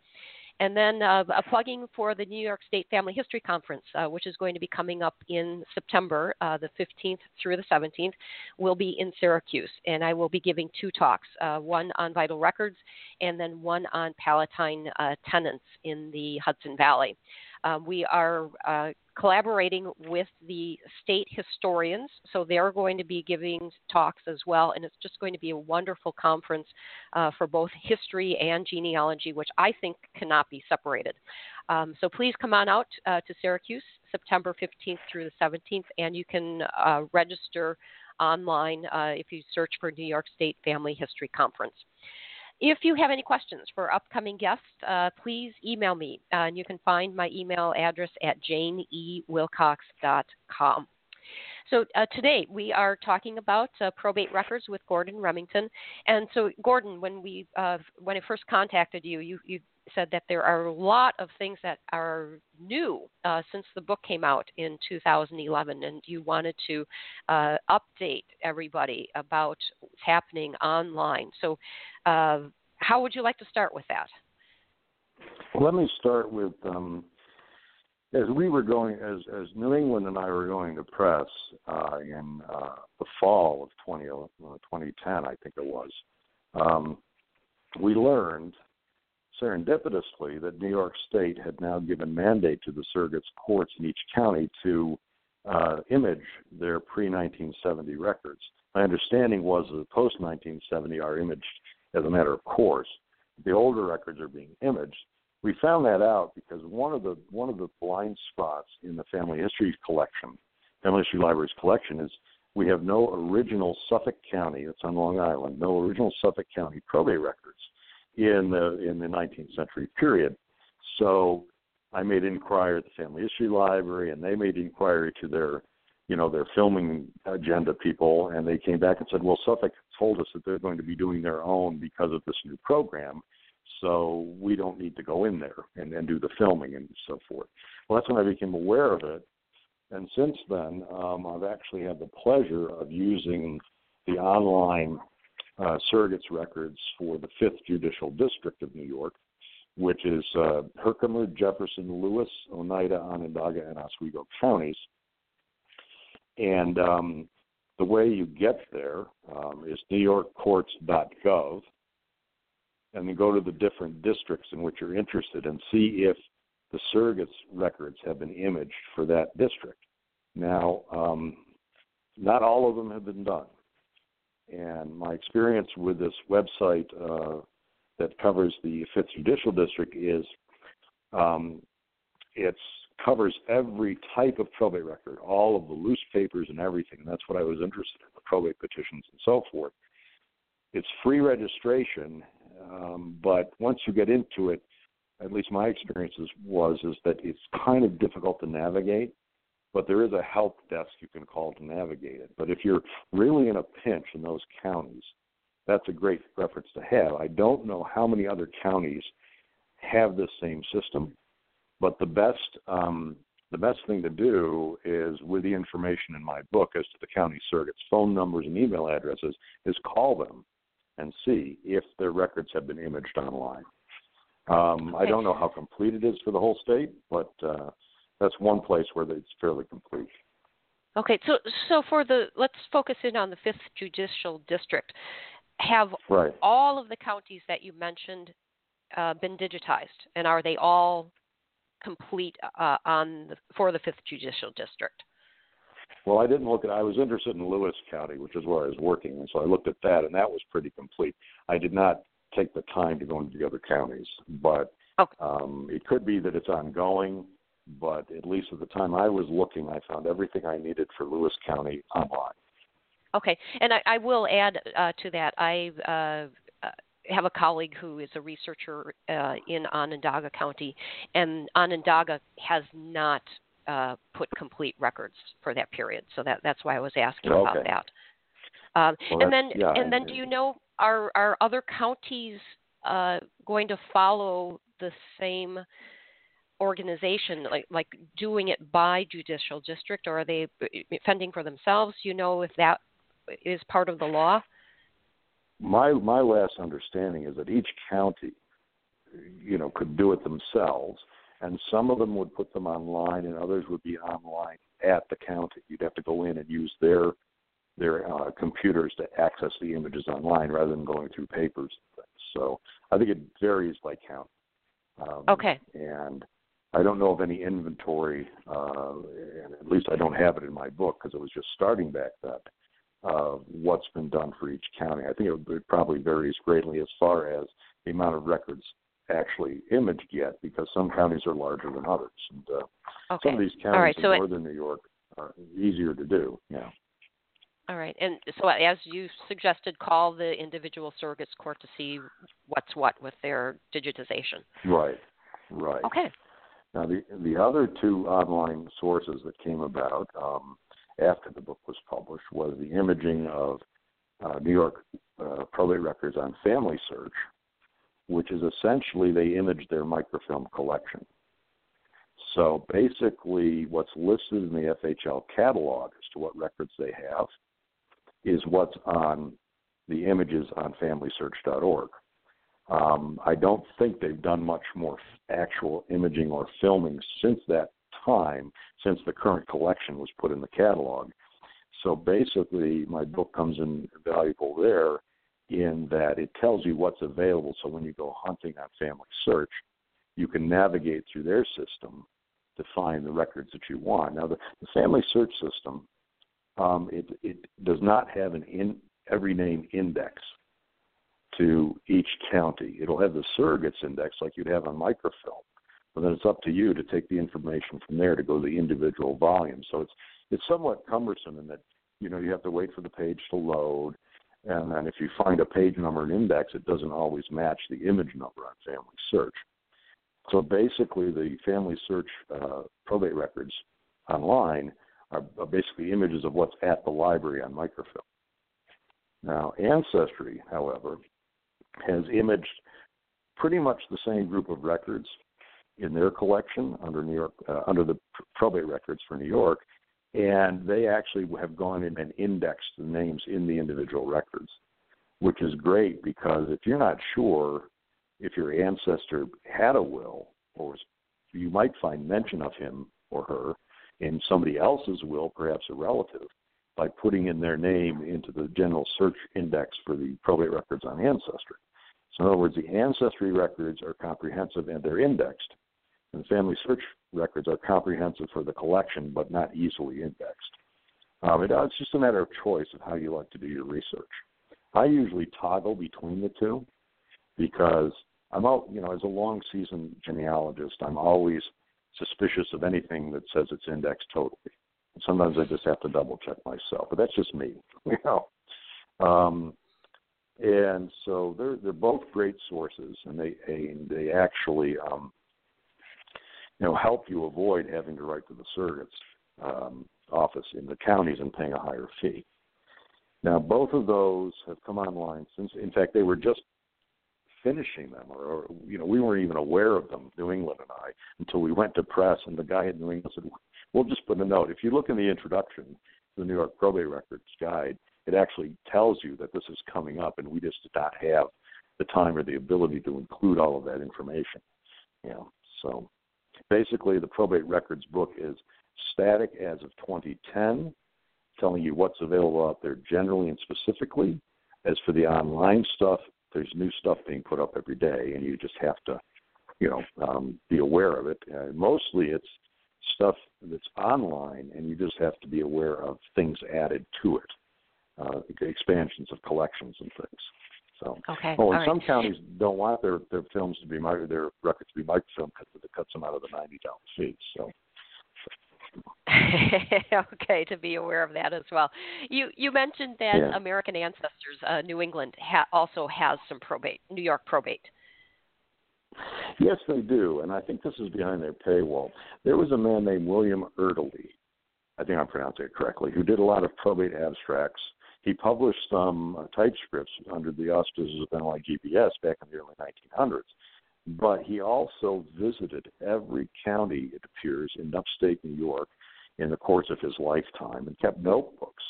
And then uh, a plugging for the New York State Family History Conference, uh, which is going to be coming up in September, uh, the 15th through the 17th, will be in Syracuse. And I will be giving two talks one on vital records and then one on Palatine tenants in the Hudson Valley. Um, we are uh, collaborating with the state historians, so they're going to be giving talks as well, and it's just going to be a wonderful conference uh, for both history and genealogy, which I think cannot be separated. Um, so please come on out uh, to Syracuse September 15th through the 17th, and you can uh, register online uh, if you search for New York State Family History Conference. If you have any questions for upcoming guests, uh, please email me. Uh, and you can find my email address at janeewilcox.com. So uh, today we are talking about uh, probate records with Gordon Remington. And so, Gordon, when we uh, when I first contacted you, you, you said that there are a lot of things that are new uh, since the book came out in 2011, and you wanted to uh, update everybody about what's happening online. So, uh, how would you like to start with that? Let me start with um, as we were going, as as New England and I were going to press uh, in uh, the fall of 20, 2010, I think it was. Um, we learned serendipitously that New York State had now given mandate to the surrogates courts in each county to uh, image their pre 1970 records. My understanding was that post 1970 are imaged as a matter of course. The older records are being imaged. We found that out because one of the one of the blind spots in the family history collection, family history library's collection, is we have no original Suffolk County. It's on Long Island. No original Suffolk County probate records in the in the 19th century period. So I made inquiry at the Family History Library, and they made inquiry to their you know their filming agenda people, and they came back and said, well, Suffolk told us that they're going to be doing their own because of this new program. So we don't need to go in there and, and do the filming and so forth. Well, that's when I became aware of it. And since then, um, I've actually had the pleasure of using the online uh, surrogates records for the Fifth Judicial District of New York, which is uh, Herkimer, Jefferson, Lewis, Oneida, Onondaga, and Oswego counties. And um, the way you get there um, is newyorkcourts.gov, and then go to the different districts in which you're interested and see if the surrogates records have been imaged for that district. Now, um, not all of them have been done. And my experience with this website uh, that covers the Fifth Judicial District is um, it covers every type of probate record, all of the loose papers and everything. And that's what I was interested in the probate petitions and so forth. It's free registration, um, but once you get into it, at least my experiences was, is that it's kind of difficult to navigate. But there is a help desk you can call to navigate it. But if you're really in a pinch in those counties, that's a great reference to have. I don't know how many other counties have this same system, but the best um, the best thing to do is with the information in my book as to the county surrogates phone numbers and email addresses is call them and see if their records have been imaged online um, okay. i don't know how complete it is for the whole state but uh, that's one place where it's fairly complete okay so so for the let's focus in on the fifth judicial district have right. all of the counties that you mentioned uh, been digitized and are they all complete uh, on the, for the fifth judicial district? Well, I didn't look at. I was interested in Lewis County, which is where I was working, and so I looked at that, and that was pretty complete. I did not take the time to go into the other counties, but okay. um, it could be that it's ongoing. But at least at the time I was looking, I found everything I needed for Lewis County online. Okay, and I, I will add uh, to that. I uh, have a colleague who is a researcher uh, in Onondaga County, and Onondaga has not uh, put complete records for that period. So that that's why I was asking okay. about that. Um, well, and then yeah, and then, do you know are are other counties uh, going to follow the same organization, like like doing it by judicial district, or are they fending for themselves? You know if that is part of the law? my my last understanding is that each county, you know, could do it themselves, and some of them would put them online, and others would be online at the county. You'd have to go in and use their their uh, computers to access the images online rather than going through papers. So I think it varies by county. Um, okay. And I don't know of any inventory, uh, and at least I don't have it in my book because it was just starting back then uh, what's been done for each county. I think it, it probably varies greatly as far as the amount of records actually imaged yet, because some counties are larger than others. And uh, okay. some of these counties in so northern it, New York are easier to do. Yeah. All right, and so as you suggested, call the individual surrogates court to see what's what with their digitization. Right. Right. Okay. Now the the other two online sources that came about. Um, after the book was published was the imaging of uh, New York uh, probate records on Family Search, which is essentially they image their microfilm collection. So basically, what's listed in the FHL catalog as to what records they have is what's on the images on FamilySearch.org. Um, I don't think they've done much more actual imaging or filming since that time since the current collection was put in the catalog. So basically, my book comes in valuable there in that it tells you what's available. So when you go hunting on Family Search, you can navigate through their system to find the records that you want. Now, the, the Family Search system, um, it, it does not have an in, every name index to each county. It'll have the surrogates index like you'd have on microfilm, but then it's up to you to take the information from there to go to the individual volume. So it's it's somewhat cumbersome in that you know you have to wait for the page to load, and then if you find a page number and index, it doesn't always match the image number on Family Search. So basically, the Family Search uh, probate records online are, are basically images of what's at the library on microfilm. Now, Ancestry, however, has imaged pretty much the same group of records in their collection under New York uh, under the probate records for New York, and they actually have gone in and indexed the names in the individual records, which is great because if you're not sure if your ancestor had a will or you might find mention of him or her in somebody else's will, perhaps a relative, by putting in their name into the general search index for the probate records on Ancestry. So, in other words, the ancestry records are comprehensive and they're indexed. And the family search records are comprehensive for the collection, but not easily indexed. Um, it, it's just a matter of choice of how you like to do your research. I usually toggle between the two because I'm out, you know, as a long season genealogist, I'm always suspicious of anything that says it's indexed totally. Sometimes I just have to double check myself, but that's just me, you know. Um, and so they're they're both great sources, and they and they actually um, you know help you avoid having to write to the surrogates um, office in the counties and paying a higher fee. Now, both of those have come online since. In fact, they were just finishing them, or, or you know, we weren't even aware of them, New England and I, until we went to press, and the guy at New England said, "We'll just put a note. If you look in the introduction to the New York Probate Records Guide, it actually tells you that this is coming up, and we just did not have the time or the ability to include all of that information. You know, so basically, the probate records book is static as of 2010, telling you what's available out there generally and specifically. As for the online stuff, there's new stuff being put up every day, and you just have to, you know, um, be aware of it. Uh, mostly, it's stuff that's online, and you just have to be aware of things added to it uh, expansions of collections and things. So, okay. oh, and All some right. counties don't want their their films to be micro, their records to be microfilmed because it cuts them out of the ninety dollar fee. So. okay, to be aware of that as well. You you mentioned that Yeah. American Ancestors, uh, New England, ha- also has some probate, New York probate. Yes, they do, and I think this is behind their paywall. There was a man named William Eardeley, I think I'm pronouncing it correctly, who did a lot of probate abstracts he published some uh, typescripts under the auspices of NYGBS back in the early 1900s. But he also visited every county, it appears, in upstate New York in the course of his lifetime and kept notebooks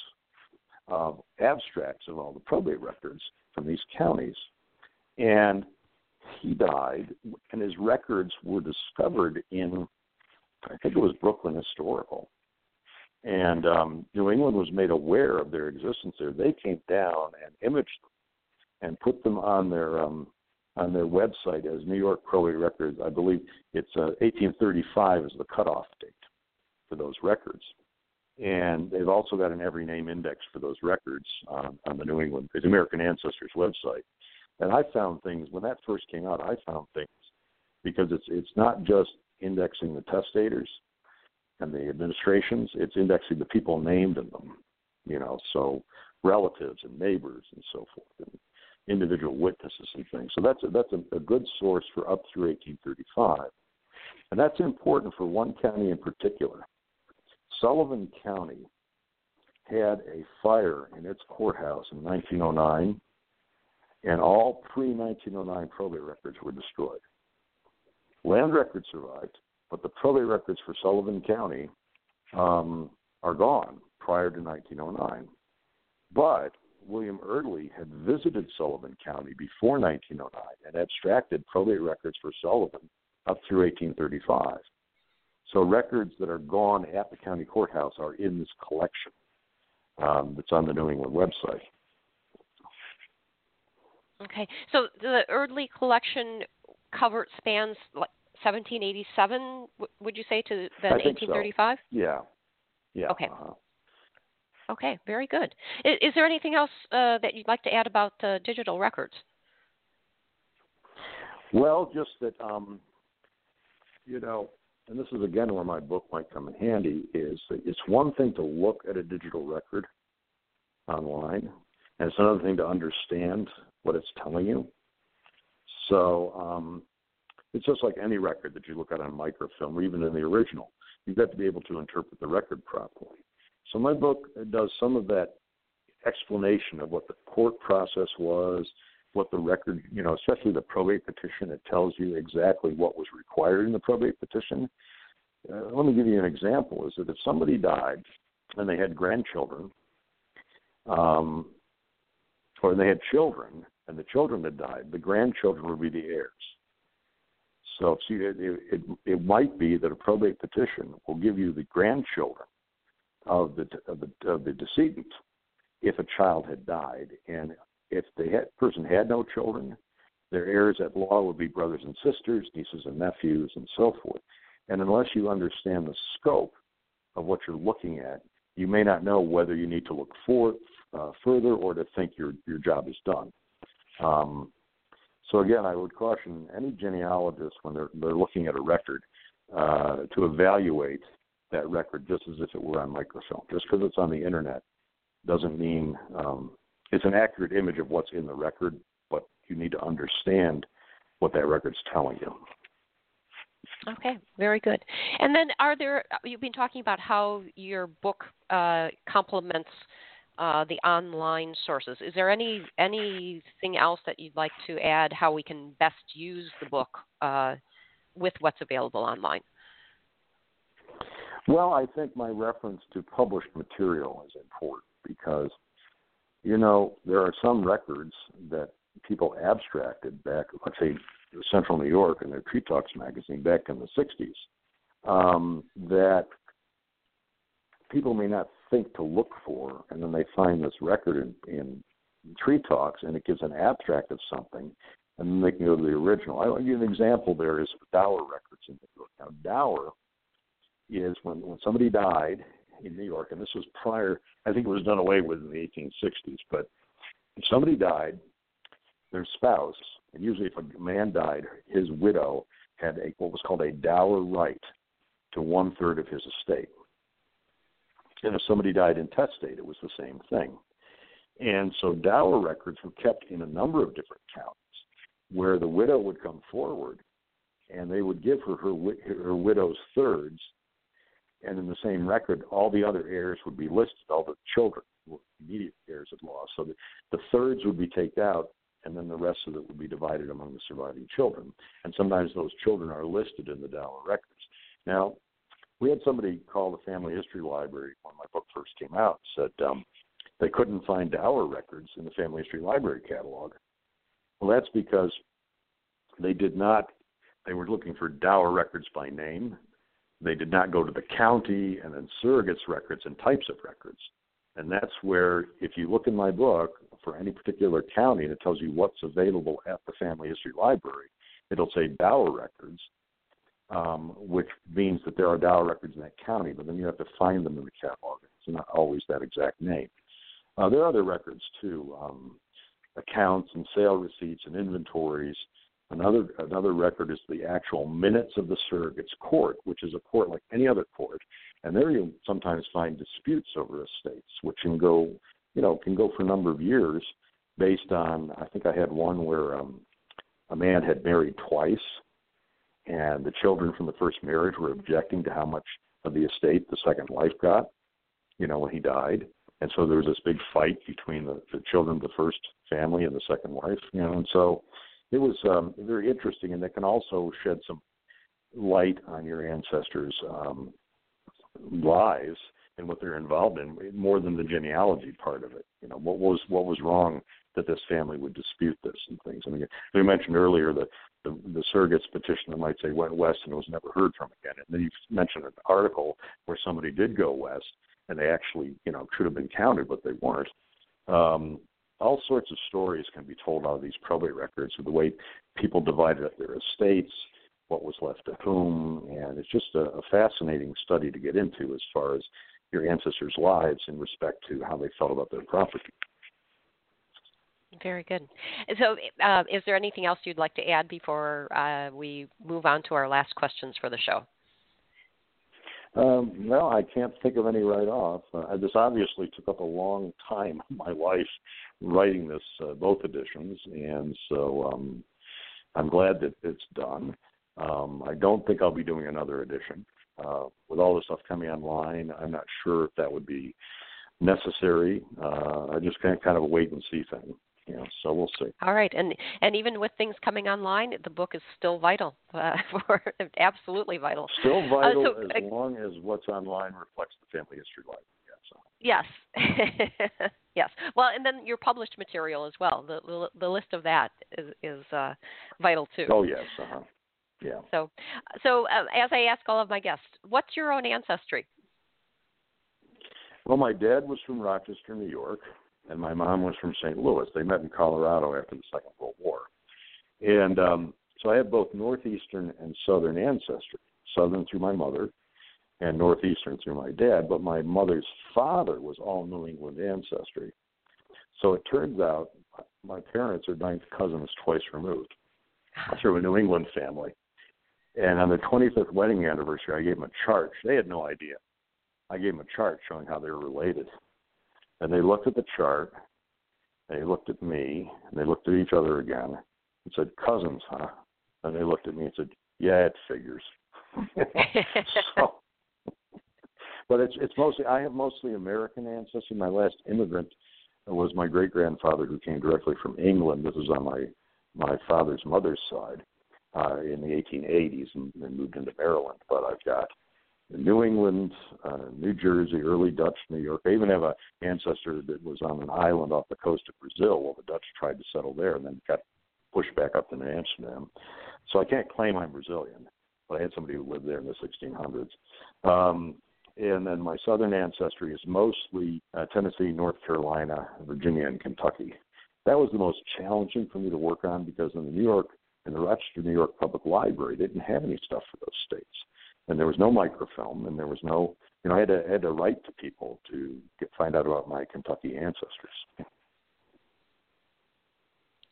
of abstracts of all the probate records from these counties. And he died, and his records were discovered in, I think it was Brooklyn Historical and um, New England was made aware of their existence there. They came down and imaged them and put them on their um, on their website as New York Probate Records. I believe it's uh, 1835 is the cutoff date for those records, and they've also got an every name index for those records on, on the New England the American Ancestors website. And I found things when that first came out. I found things because it's it's not just indexing the testators and the administrations, it's indexing the people named in them, you know, so relatives and neighbors and so forth, and individual witnesses and things. So that's a, that's a, a good source for up through 1835, and that's important for one county in particular. Sullivan County had a fire in its courthouse in 1909, and all pre 1909 probate records were destroyed. Land records survived, but the probate records for Sullivan County um, are gone prior to 1909. But William Eardeley had visited Sullivan County before 1909 and abstracted probate records for Sullivan up through 1835. So records that are gone at the county courthouse are in this collection um, that's on the New England website. Okay, so the Eardeley collection cover spans like 1787, would you say, to then 1835? So. Yeah. Yeah. Okay. Uh-huh. Okay, very good. Is, is, there anything else uh, that you'd like to add about uh, digital records? Well, just that, um, you know, and this is again where my book might come in handy, is that it's one thing to look at a digital record online, and it's another thing to understand what it's telling you. So, um, it's just like any record that you look at on microfilm or even in the original. You've got to be able to interpret the record properly. So my book does some of that explanation of what the court process was, what the record, you know, especially the probate petition, it tells you exactly what was required in the probate petition. Uh, let me give you an example is that if somebody died and they had grandchildren, um, or they had children and the children had died, the grandchildren would be the heirs. So see, it, it, it might be that a probate petition will give you the grandchildren of the of the, of the decedent if a child had died, and if the had, person had no children, their heirs at law would be brothers and sisters, nieces and nephews, and so forth. And unless you understand the scope of what you're looking at, you may not know whether you need to look for, uh, further or to think your your job is done. Um, so again, I would caution any genealogist when they're they're looking at a record uh, to evaluate that record just as if it were on microfilm. Just because it's on the internet doesn't mean um, it's an accurate image of what's in the record, but you need to understand what that record's telling you. Okay, very good. And then, are there? You've been talking about how your book uh, complements uh, the online sources. Is there any anything else that you'd like to add? How we can best use the book uh, with what's available online? Well, I think my reference to published material is important because, you know, there are some records that people abstracted back, let's say, Central New York in their Tree Talks magazine back in the 60s, um, that people may not think to look for, and then they find this record in, in Tree Talks, and it gives an abstract of something, and then they can go to the original. I'll give you an example. There is Dower records in New York. Now, Dower is when when somebody died in New York, and this was prior. I think it was done away with in the 1860s. But if somebody died, their spouse, and usually if a man died, his widow had a what was called a dower right to one third of his estate. And if somebody died intestate, it was the same thing. And so dower records were kept in a number of different counties where the widow would come forward and they would give her her, her widow's thirds and in the same record, all the other heirs would be listed, all the children, immediate heirs at law. So the, the thirds would be taken out, and then the rest of it would be divided among the surviving children. And sometimes those children are listed in the Dower records. Now, we had somebody call the Family History Library when my book first came out, said um, they couldn't find Dower records in the Family History Library catalog. Well, that's because they did not, they were looking for Dower records by name they did not go to the county and then surrogates records and types of records. And that's where, if you look in my book for any particular county and it tells you what's available at the Family History Library, it'll say Dower records, um, which means that there are Dower records in that county, but then you have to find them in the catalog. It's not always that exact name. Uh, there are other records too, um, accounts and sale receipts and inventories Another another record is the actual minutes of the surrogate's court, which is a court like any other court, and there you sometimes find disputes over estates, which can go, you know, can go for a number of years, based on. I think I had one where um, a man had married twice, and the children from the first marriage were objecting to how much of the estate the second wife got, you know, when he died, and so there was this big fight between the, the children of the first family and the second wife, you know, and so it was um, very interesting, and that can also shed some light on your ancestors' um, lives and what they're involved in, more than the genealogy part of it. You know, what was what was wrong that this family would dispute this and things. I mean, we mentioned earlier that the, the surrogate's petition that might say went west and was never heard from again. And then you mentioned an article where somebody did go west and they actually, you know, should have been counted, but they weren't. Um, all sorts of stories can be told out of these probate records of the way people divided up their estates, what was left to whom, and it's just a, a fascinating study to get into as far as your ancestors' lives in respect to how they felt about their property. Very good. So, uh, is there anything else you'd like to add before uh, we move on to our last questions for the show? Um, no, I can't think of any right off. Uh, this obviously took up a long time of my life writing this, uh, both editions, and so um, I'm glad that it's done. Um, I don't think I'll be doing another edition. Uh, with all this stuff coming online, I'm not sure if that would be necessary. Uh, I just kind of, kind of a wait and see thing you know, so we'll see. All right, and and even with things coming online, the book is still vital uh, for absolutely vital. Still uh, vital so, as uh, long as what's online reflects the family history life. Yes. yes. Well, and then your published material as well. The the, the list of that is is uh, vital too. Oh yes. Uh-huh. Yeah. So, so uh, as I ask all of my guests, what's your own ancestry? Well, my dad was from Rochester, New York and my mom was from St. Louis. They met in Colorado after the Second World War, and um, so I have both northeastern and southern ancestry. Southern through my mother, and northeastern through my dad. But my mother's father was all New England ancestry. So it turns out my parents are ninth cousins twice removed. Through a New England family. And on their 25th wedding anniversary, I gave them a chart. They had no idea. I gave them a chart showing how they were related. And they looked at the chart They looked at me and they looked at each other again and said, "Cousins, huh?" And they looked at me and said, "Yeah, it figures." so, but it's it's mostly I have mostly American ancestry. My last immigrant was my great grandfather who came directly from England. This is on my my father's mother's side uh, in the 1880s and, and moved into Maryland. But I've got New England, uh, New Jersey, early Dutch, New York. I even have an ancestor that was on an island off the coast of Brazil while the Dutch tried to settle there and then got pushed back up to Amsterdam. So I can't claim I'm Brazilian, but I had somebody who lived there in the 1600s. Um, and then my southern ancestry is mostly uh, Tennessee, North Carolina, Virginia, and Kentucky. That was the most challenging for me to work on because in the New York, in the Rochester, New York Public Library, didn't have any stuff for those states, and there was no microfilm, and there was no, you know, I had to I had to write to people to get find out about my Kentucky ancestors.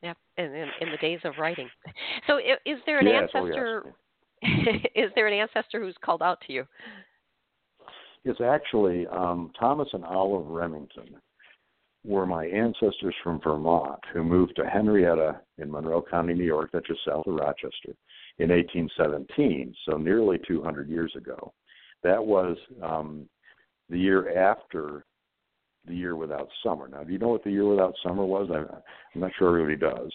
Yeah, in, in, in the days of writing. So, is there an yes, ancestor? Oh yes. is there an ancestor who's called out to you? It's actually um, Thomas and Olive Remington were my ancestors from Vermont who moved to Henrietta in Monroe County, New York, that's just south of Rochester, in 1817, so nearly 200 years ago. That was um, the year after the year without summer. Now, do you know what the year without summer was? I'm, I'm not sure everybody does.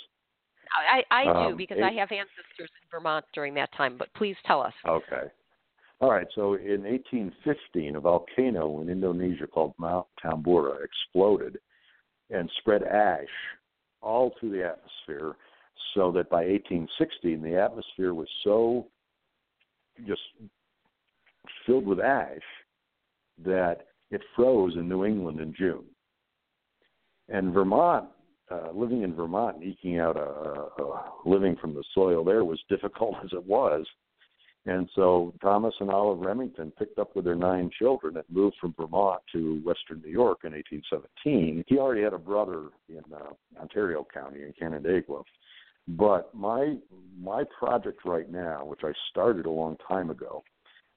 I, I do Um, because it- I have ancestors in Vermont during that time. But please tell us. Okay. All right. So in 1815, a volcano in Indonesia called Mount Tambora exploded and spread ash all through the atmosphere, so that by 1816 the atmosphere was so just filled with ash that it froze in New England in June. And Vermont, uh, living in Vermont and eking out a, a, a living from the soil there was difficult as it was. And so Thomas and Olive Remington picked up with their nine children and moved from Vermont to Western New York in 1817. He already had a brother in uh, Ontario County in Canandaigua. But my my project right now, which I started a long time ago,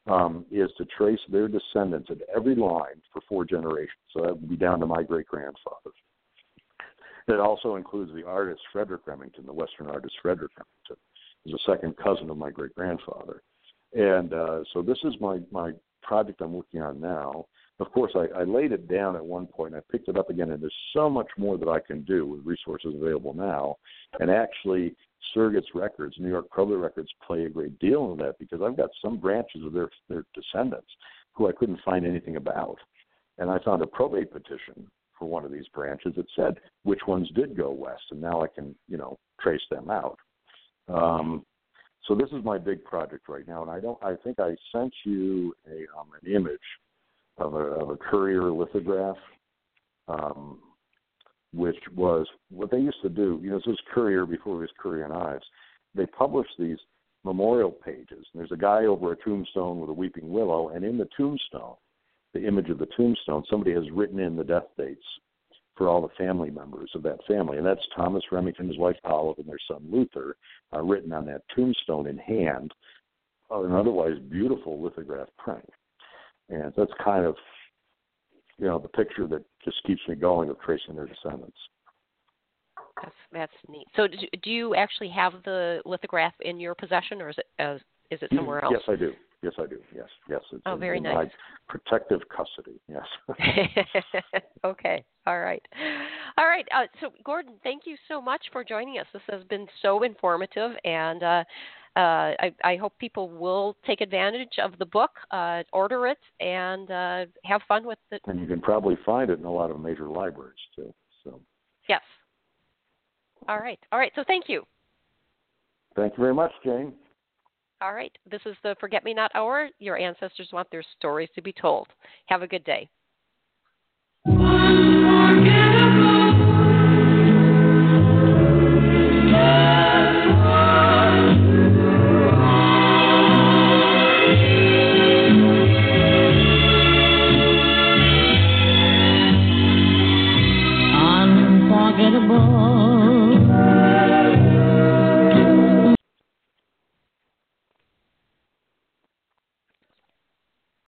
um, is to trace their descendants at every line for four generations. So that would be down to my great grandfather. It also includes the artist Frederic Remington, the Western artist Frederic Remington, who's a second cousin of my great grandfather. And uh, so this is my my project I'm working on now. Of course, I, I laid it down at one point I picked it up again, and there's so much more that I can do with resources available now. And actually, Surrogates Records, New York Probate Records, play a great deal in that because I've got some branches of their their descendants who I couldn't find anything about, and I found a probate petition for one of these branches that said which ones did go west, and now I can you know trace them out. Um, so this is my big project right now, and I don't. I think I sent you a um, an image of a of a Currier lithograph, um, which was what they used to do. You know, this was Currier before it was Currier and Ives. They published these memorial pages. And there's a guy over a tombstone with a weeping willow, and in the tombstone, the image of the tombstone, somebody has written in the death dates for all the family members of that family, and that's Thomas Remington, his wife Olive, and their son Luther, uh, written on that tombstone in hand, uh, an otherwise beautiful lithograph print. And that's kind of, you know, the picture that just keeps me going of tracing their descendants. That's that's neat. So, do, do you actually have the lithograph in your possession, or is it uh, is it somewhere else? Yes, I do. Yes, I do. Yes, yes. It's Oh, in, very in nice. protective custody. Yes. okay. All right. All right. Uh, so, Gordon, thank you so much for joining us. This has been so informative, and uh, uh, I, I hope people will take advantage of the book, uh, order it, and uh, have fun with it. and you can probably find it in a lot of major libraries too. So, Yes. All right. All right. So, thank you. thank you very much, Jane. All right. This is the Forget Me Not Hour. Your ancestors want their stories to be told. Have a good day.